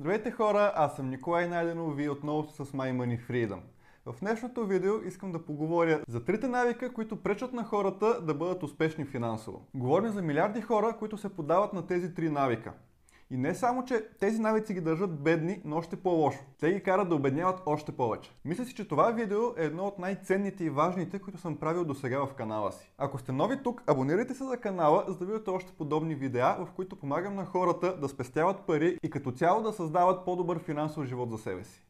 Здравейте хора, аз съм Николай Найденов, вие отново сте с My Money Freedom. В днешното видео искам да поговоря за трите навика, които пречат на хората да бъдат успешни финансово. Говорим за милиарди хора, които се подават на тези три навика. И не само, че тези навици ги държат бедни, но още по-лошо. Те ги карат да обедняват още повече. Мисля си, че това видео е едно от най-ценните и важните, които съм правил до сега в канала си. Ако сте нови тук, абонирайте се за канала, за да видите още подобни видеа, в които помагам на хората да спестяват пари и като цяло да създават по-добър финансов живот за себе си.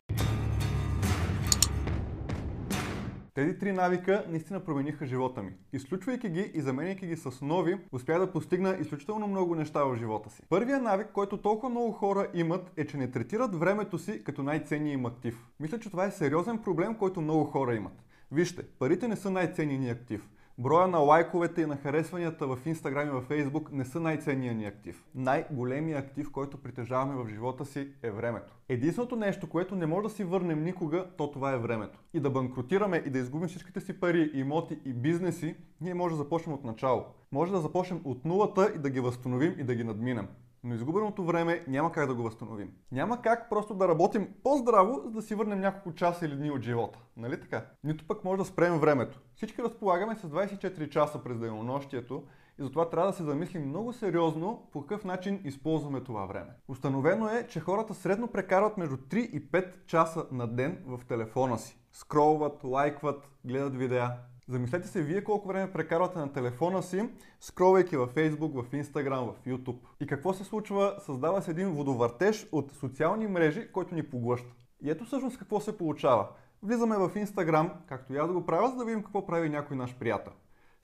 Тези три навика наистина промениха живота ми. Изключвайки ги и заменяйки ги с нови, успях да постигна изключително много неща в живота си. Първият навик, който толкова много хора имат, е, че не третират времето си като най-ценния им актив. Мисля, че това е сериозен проблем, който много хора имат. Вижте, парите не са най-ценният ни актив. Броя на лайковете и на харесванията в Instagram и в Facebook не са най-ценният ни актив. Най-големият актив, който притежаваме в живота си е времето. Единственото нещо, което не може да си върнем никога, то това е времето. И да банкротираме и да изгубим всичките си пари, имоти и бизнеси, ние може да започнем от начало. Може да започнем от нулата и да ги възстановим и да ги надминем но изгубеното време няма как да го възстановим. Няма как просто да работим по-здраво, за да си върнем няколко часа или дни от живота. Нали така? Нито пък може да спрем времето. Всички разполагаме с 24 часа през денонощието и затова трябва да се замислим много сериозно по какъв начин използваме това време. Установено е, че хората средно прекарват между 3 и 5 часа на ден в телефона си. Скролват, лайкват, гледат видеа. Замислете се вие колко време прекарвате на телефона си, скролвайки във Facebook, в Instagram, в YouTube. И какво се случва? Създава се един водовъртеж от социални мрежи, който ни поглъща. И ето всъщност какво се получава. Влизаме в Instagram, както и аз да го правя, за да видим какво прави някой наш приятел.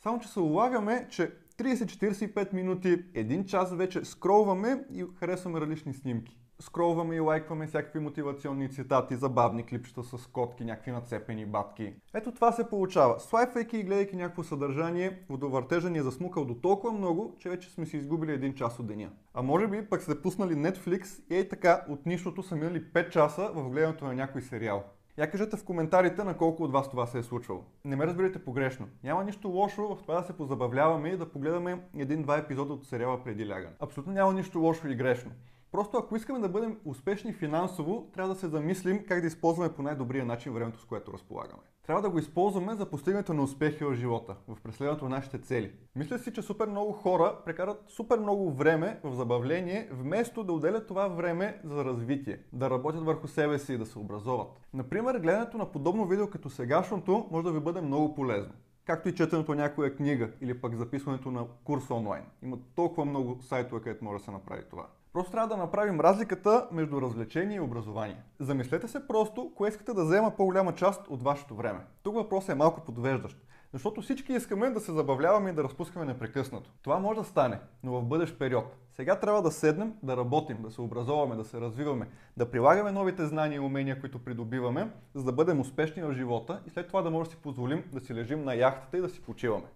Само, че се улавяме, че 30-45 минути, един час вече скролваме и харесваме различни снимки скролваме и лайкваме всякакви мотивационни цитати, забавни клипчета с котки, някакви нацепени батки. Ето това се получава. Слайфайки и гледайки някакво съдържание, водовъртежа ни е засмукал до толкова много, че вече сме си изгубили един час от деня. А може би пък сте пуснали Netflix и ей така от нищото са минали 5 часа в гледането на някой сериал. Я кажете в коментарите на колко от вас това се е случвало. Не ме разберете погрешно. Няма нищо лошо в това да се позабавляваме и да погледаме един-два епизода от сериала преди лягане. Абсолютно няма нищо лошо и грешно. Просто ако искаме да бъдем успешни финансово, трябва да се замислим как да използваме по най-добрия начин времето, с което разполагаме. Трябва да го използваме за постигането на успехи в живота, в преследването на нашите цели. Мисля си, че супер много хора прекарат супер много време в забавление, вместо да отделят това време за развитие, да работят върху себе си и да се образоват. Например, гледането на подобно видео като сегашното може да ви бъде много полезно както и четенето на някоя книга или пък записването на курс онлайн. Има толкова много сайтове, където може да се направи това. Просто трябва да направим разликата между развлечение и образование. Замислете се просто, кое искате да взема по-голяма част от вашето време. Тук въпросът е малко подвеждащ. Защото всички искаме да се забавляваме и да разпускаме непрекъснато. Това може да стане, но в бъдещ период. Сега трябва да седнем, да работим, да се образоваме, да се развиваме, да прилагаме новите знания и умения, които придобиваме, за да бъдем успешни в живота и след това да може да си позволим да си лежим на яхтата и да си почиваме.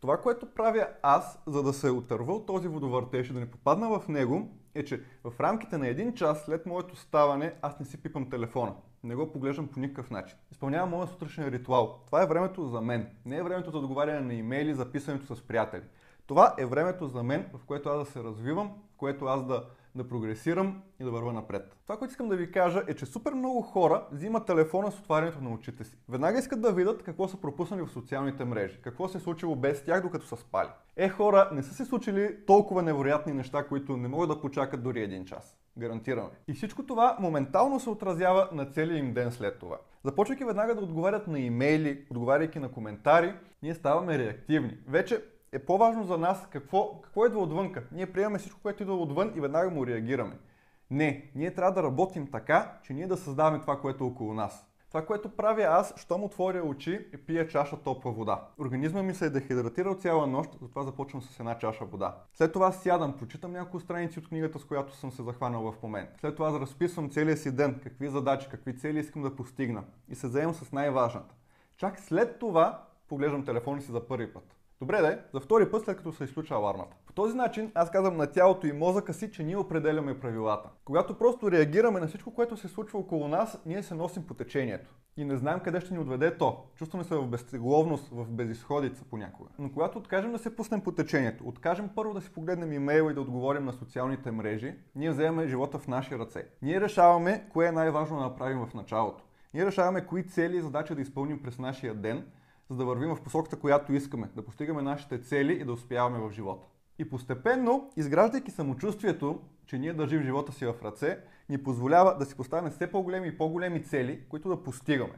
Това, което правя аз, за да се отърва от този водовъртеж и да не попадна в него, е, че в рамките на един час след моето ставане аз не си пипам телефона. Не го поглеждам по никакъв начин. Изпълнявам моят сутрешен ритуал. Това е времето за мен. Не е времето за договаряне на имейли, за писането с приятели. Това е времето за мен, в което аз да се развивам, в което аз да да прогресирам и да върва напред. Това, което искам да ви кажа е, че супер много хора взимат телефона с отварянето на очите си. Веднага искат да видят какво са пропуснали в социалните мрежи, какво се е случило без тях, докато са спали. Е, хора, не са се случили толкова невероятни неща, които не могат да почакат дори един час. Гарантираме. И всичко това моментално се отразява на целия им ден след това. Започвайки веднага да отговарят на имейли, отговаряйки на коментари, ние ставаме реактивни. Вече е по-важно за нас какво, какво идва отвънка. Ние приемаме всичко, което идва отвън и веднага му реагираме. Не, ние трябва да работим така, че ние да създаваме това, което е около нас. Това, което правя аз, щом отворя очи и пия чаша топла вода. Организма ми се е дехидратирал цяла нощ, затова започвам с една чаша вода. След това сядам, прочитам няколко страници от книгата, с която съм се захванал в момент. След това разписвам целия си ден, какви задачи, какви цели искам да постигна и се заемам с най-важната. Чак след това поглеждам телефона си за първи път. Добре, да за втори път след като се изключва алармата. По този начин аз казвам на тялото и мозъка си, че ние определяме правилата. Когато просто реагираме на всичко, което се случва около нас, ние се носим по течението. И не знаем къде ще ни отведе то. Чувстваме се в безтегловност, в безисходица понякога. Но когато откажем да се пуснем по течението, откажем първо да си погледнем имейла и да отговорим на социалните мрежи, ние вземаме живота в наши ръце. Ние решаваме кое е най-важно да направим в началото. Ние решаваме кои цели и задачи да изпълним през нашия ден, за да вървим в посоката, която искаме, да постигаме нашите цели и да успяваме в живота. И постепенно, изграждайки самочувствието, че ние държим живота си в ръце, ни позволява да си поставяме все по-големи и по-големи цели, които да постигаме,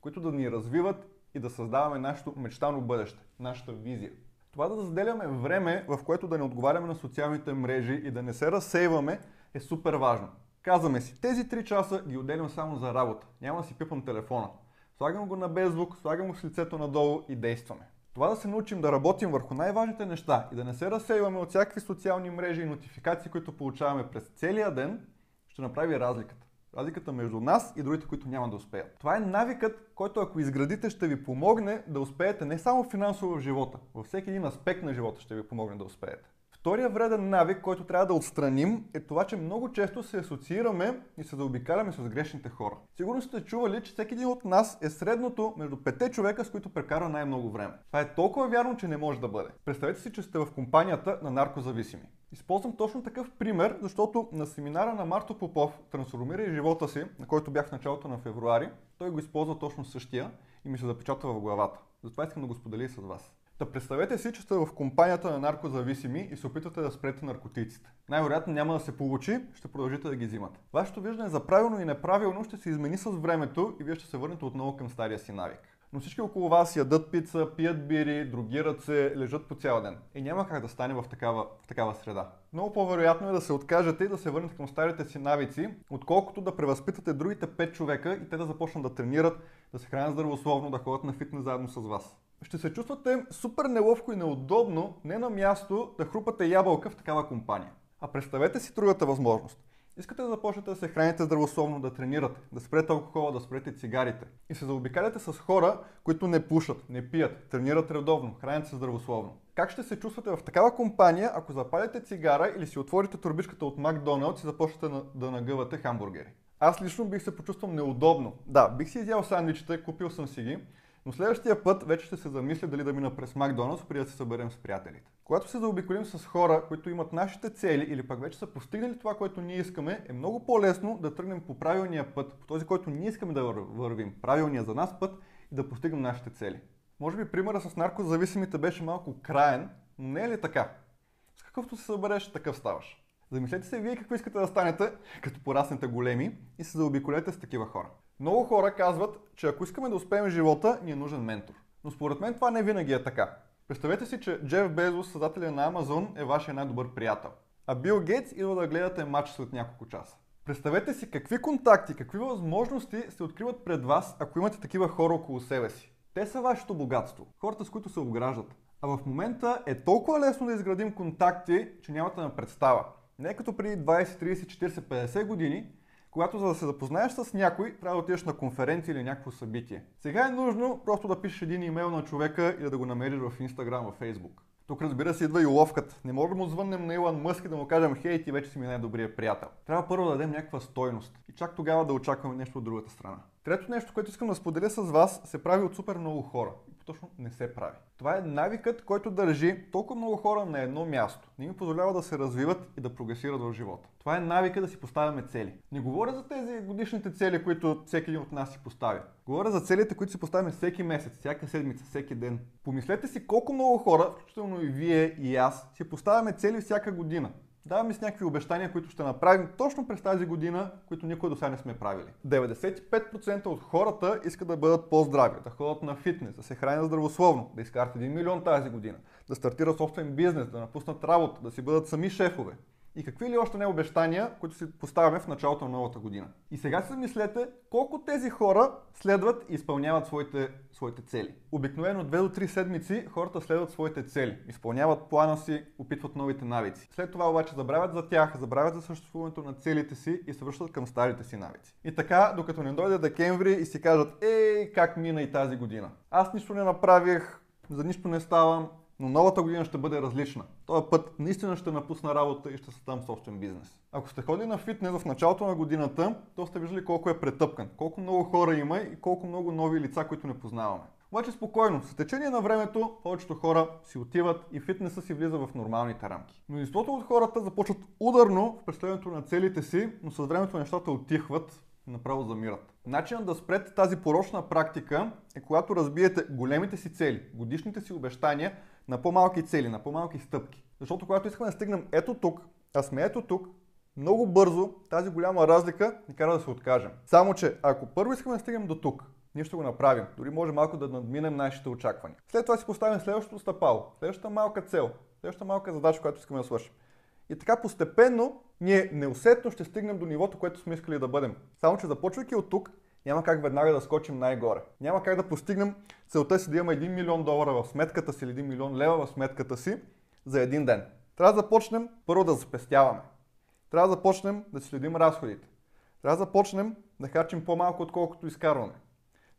които да ни развиват и да създаваме нашето мечтано бъдеще, нашата визия. Това да заделяме време, в което да не отговаряме на социалните мрежи и да не се разсейваме, е супер важно. Казваме си, тези 3 часа ги отделям само за работа. Няма да си пипам телефона. Слагам го на беззвук, слагам го с лицето надолу и действаме. Това да се научим да работим върху най-важните неща и да не се разсейваме от всякакви социални мрежи и нотификации, които получаваме през целия ден, ще направи разликата. Разликата между нас и другите, които няма да успеят. Това е навикът, който ако изградите, ще ви помогне да успеете не само финансово в живота, във всеки един аспект на живота ще ви помогне да успеете. Втория вреден навик, който трябва да отстраним, е това, че много често се асоциираме и се заобикаляме с грешните хора. Сигурно сте чували, че всеки един от нас е средното между пете човека, с които прекара най-много време. Това е толкова вярно, че не може да бъде. Представете си, че сте в компанията на наркозависими. Използвам точно такъв пример, защото на семинара на Марто Попов Трансформирай живота си, на който бях в началото на февруари, той го използва точно същия и ми се запечатва в главата. Затова искам да го споделя с вас. Та представете си, че сте в компанията на наркозависими и се опитвате да спрете наркотиците. Най-вероятно няма да се получи, ще продължите да ги взимате. Вашето виждане за правилно и неправилно ще се измени с времето и вие ще се върнете отново към стария си навик. Но всички около вас ядат пица, пият бири, другират се, лежат по цял ден. И няма как да стане в такава, в такава среда. Много по-вероятно е да се откажете и да се върнете към старите си навици, отколкото да превъзпитате другите 5 човека и те да започнат да тренират, да се хранят здравословно, да ходят на фитнес заедно с вас ще се чувствате супер неловко и неудобно, не на място да хрупате ябълка в такава компания. А представете си другата възможност. Искате да започнете да се храните здравословно, да тренирате, да спрете алкохола, да спрете цигарите и се заобикаляте с хора, които не пушат, не пият, тренират редовно, хранят се здравословно. Как ще се чувствате в такава компания, ако запалите цигара или си отворите турбичката от Макдоналдс и започнете да нагъвате хамбургери? Аз лично бих се почувствал неудобно. Да, бих си изял сандвичите, купил съм си ги, но следващия път вече ще се замисля дали да мина през Макдоналдс, преди да се съберем с приятелите. Когато се заобиколим с хора, които имат нашите цели или пък вече са постигнали това, което ние искаме, е много по-лесно да тръгнем по правилния път, по този, който ние искаме да вървим, правилния за нас път и да постигнем нашите цели. Може би примера с наркозависимите беше малко краен, но не е ли така? С какъвто се събереш, такъв ставаш. Замислете се вие какво искате да станете, като пораснете големи и се заобиколете с такива хора. Много хора казват, че ако искаме да успеем в живота, ни е нужен ментор. Но според мен това не винаги е така. Представете си, че Джеф Безос, създателя на Амазон, е вашия най-добър приятел. А Бил Гейтс идва да гледате матч след няколко часа. Представете си какви контакти, какви възможности се откриват пред вас, ако имате такива хора около себе си. Те са вашето богатство. Хората, с които се обграждат. А в момента е толкова лесно да изградим контакти, че нямате на представа. Не като преди 20, 30, 40, 50 години, когато за да се запознаеш с някой, трябва да отидеш на конференция или някакво събитие. Сега е нужно просто да пишеш един имейл на човека или да го намериш в Instagram, в Facebook. Тук разбира се идва и уловката. Не може да му звъннем на Илон Мъск и да му кажем, хей, ти вече си ми най-добрият приятел. Трябва първо да дадем някаква стойност и чак тогава да очакваме нещо от другата страна. Трето нещо, което искам да споделя с вас, се прави от супер много хора. Точно не се прави. Това е навикът, който държи толкова много хора на едно място. Не им позволява да се развиват и да прогресират в живота. Това е навика да си поставяме цели. Не говоря за тези годишните цели, които всеки един от нас си поставя. Говоря за целите, които си поставяме всеки месец, всяка седмица, всеки ден. Помислете си колко много хора, включително и вие и аз, си поставяме цели всяка година. Даваме с някакви обещания, които ще направим точно през тази година, които никой до сега не сме правили. 95% от хората искат да бъдат по-здрави, да ходят на фитнес, да се хранят здравословно, да изкарат 1 милион тази година, да стартират собствен бизнес, да напуснат работа, да си бъдат сами шефове и какви ли още не обещания, които си поставяме в началото на новата година. И сега си мислете колко тези хора следват и изпълняват своите, своите цели. Обикновено 2 до 3 седмици хората следват своите цели, изпълняват плана си, опитват новите навици. След това обаче забравят за тях, забравят за съществуването на целите си и се връщат към старите си навици. И така, докато не дойде декември и си кажат, ей, как мина и тази година. Аз нищо не направих, за нищо не ставам, но новата година ще бъде различна. Този път наистина ще напусна работа и ще създам собствен бизнес. Ако сте ходили на фитнес в началото на годината, то сте виждали колко е претъпкан, колко много хора има и колко много нови лица, които не познаваме. Обаче спокойно, с течение на времето повечето хора си отиват и фитнеса си влиза в нормалните рамки. Мнозинството от хората започват ударно в преследването на целите си, но с времето нещата отихват направо замират. Начинът да спрете тази порочна практика е когато разбиете големите си цели, годишните си обещания на по-малки цели, на по-малки стъпки. Защото когато искаме да стигнем ето тук, а сме ето тук, много бързо тази голяма разлика ни кара да се откажем. Само, че ако първо искаме да стигнем до тук, ние ще го направим. Дори може малко да надминем нашите очаквания. След това си поставим следващото стъпало, следващата малка цел, следващата малка задача, която искаме да свършим. И така постепенно ние неусетно ще стигнем до нивото, което сме искали да бъдем. Само, че започвайки от тук, няма как веднага да скочим най-горе. Няма как да постигнем целта си да имаме 1 милион долара в сметката си или 1 милион лева в сметката си за един ден. Трябва да започнем първо да спестяваме. Трябва да започнем да следим разходите. Трябва да започнем да харчим по-малко, отколкото изкарваме.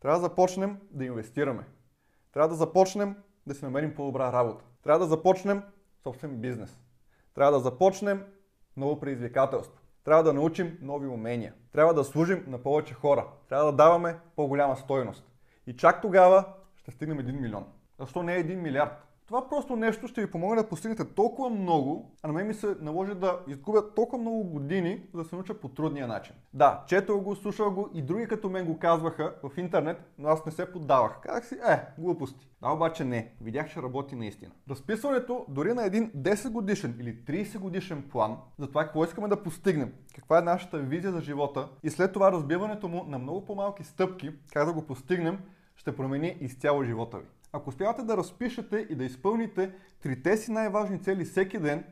Трябва да започнем да инвестираме. Трябва да започнем да си намерим по-добра работа. Трябва да започнем собствен бизнес. Трябва да започнем ново предизвикателство. Трябва да научим нови умения. Трябва да служим на повече хора. Трябва да даваме по-голяма стойност. И чак тогава ще стигнем 1 милион. Защо не е 1 милиард? Това просто нещо ще ви помогне да постигнете толкова много, а на мен ми се наложи да изгубя толкова много години, за да се науча по трудния начин. Да, четал го, слушал го и други като мен го казваха в интернет, но аз не се поддавах. Казах си, е, глупости. Да, обаче не. Видях, че работи наистина. Разписването дори на един 10 годишен или 30 годишен план за това какво искаме да постигнем, каква е нашата визия за живота и след това разбиването му на много по-малки стъпки, как да го постигнем, ще промени изцяло живота ви. Ако успявате да разпишете и да изпълните трите си най-важни цели всеки ден,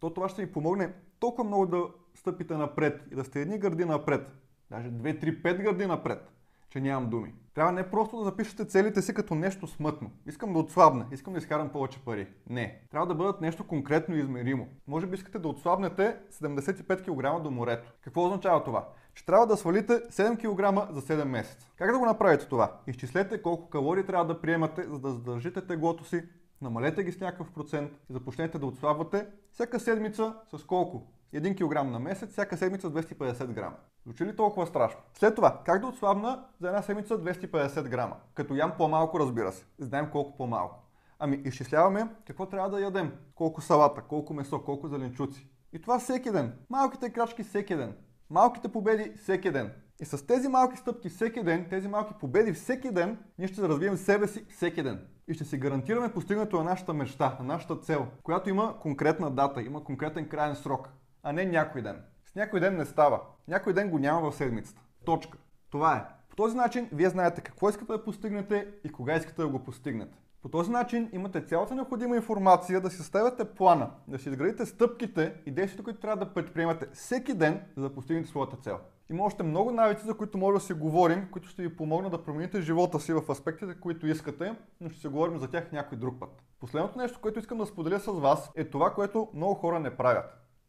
то това ще ви помогне толкова много да стъпите напред и да сте едни гърди напред. Даже 2, 3, 5 гърди напред, че нямам думи. Трябва не просто да запишете целите си като нещо смътно. Искам да отслабна, искам да изкарам повече пари. Не. Трябва да бъдат нещо конкретно и измеримо. Може би искате да отслабнете 75 кг до морето. Какво означава това? Че трябва да свалите 7 кг за 7 месеца. Как да го направите това? Изчислете колко калории трябва да приемате, за да задържите теглото си, намалете ги с някакъв процент и започнете да отслабвате всяка седмица с колко? 1 кг на месец, всяка седмица 250 грама. Звучи ли толкова страшно? След това, как да отслабна за една седмица 250 грама? Като ям по-малко, разбира се. Знаем колко по-малко. Ами, изчисляваме какво трябва да ядем. Колко салата, колко месо, колко зеленчуци. И това всеки ден. Малките крачки всеки ден. Малките победи всеки ден. И с тези малки стъпки всеки ден, тези малки победи всеки ден, ние ще развием себе си всеки ден. И ще си гарантираме постигането на нашата мечта, на нашата цел, която има конкретна дата, има конкретен крайен срок, а не някой ден. С някой ден не става. Някой ден го няма в седмицата. Точка. Това е. По този начин вие знаете какво искате да постигнете и кога искате да го постигнете. По този начин имате цялата необходима информация да си съставяте плана, да си изградите стъпките и действията, които трябва да предприемате всеки ден, за да постигнете своята цел. Има още много навици, за които може да си говорим, които ще ви помогнат да промените живота си в аспектите, които искате, но ще си говорим за тях някой друг път. Последното нещо, което искам да споделя с вас е това, което много хора не правят.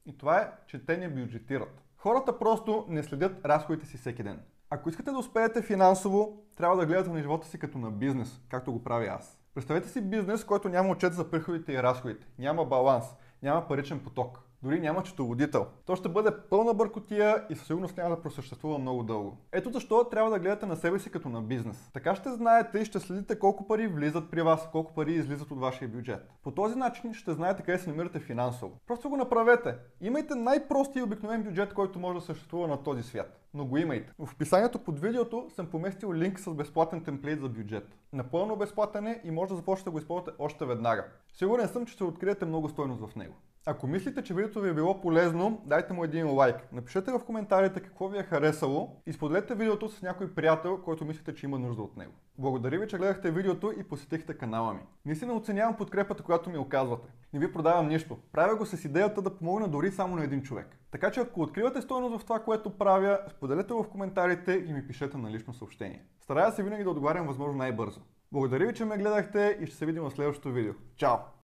И това е, че те не бюджетират. Хората просто не следят разходите си всеки ден. Ако искате да успеете финансово, трябва да гледате на живота си като на бизнес, както го правя аз. Представете си бизнес, който няма отчет за приходите и разходите, няма баланс, няма паричен поток. Дори няма четоводител. То ще бъде пълна бъркотия и със сигурност няма да просъществува много дълго. Ето защо трябва да гледате на себе си като на бизнес. Така ще знаете и ще следите колко пари влизат при вас, колко пари излизат от вашия бюджет. По този начин ще знаете къде се намирате финансово. Просто го направете. Имайте най-простия и обикновен бюджет, който може да съществува на този свят. Но го имайте. В описанието под видеото съм поместил линк с безплатен темплейт за бюджет. Напълно безплатен е и може да започнете да го използвате още веднага. Сигурен съм, че ще откриете много стойност в него. Ако мислите, че видеото ви е било полезно, дайте му един лайк. Напишете в коментарите какво ви е харесало и споделете видеото с някой приятел, който мислите, че има нужда от него. Благодаря ви, че гледахте видеото и посетихте канала ми. Наистина оценявам подкрепата, която ми оказвате. Не ви продавам нищо. Правя го с идеята да помогна дори само на един човек. Така че ако откривате стойност в това, което правя, споделете го в коментарите и ми пишете на лично съобщение. Старая се винаги да отговарям възможно най-бързо. Благодаря ви, че ме гледахте и ще се видим в следващото видео. Чао!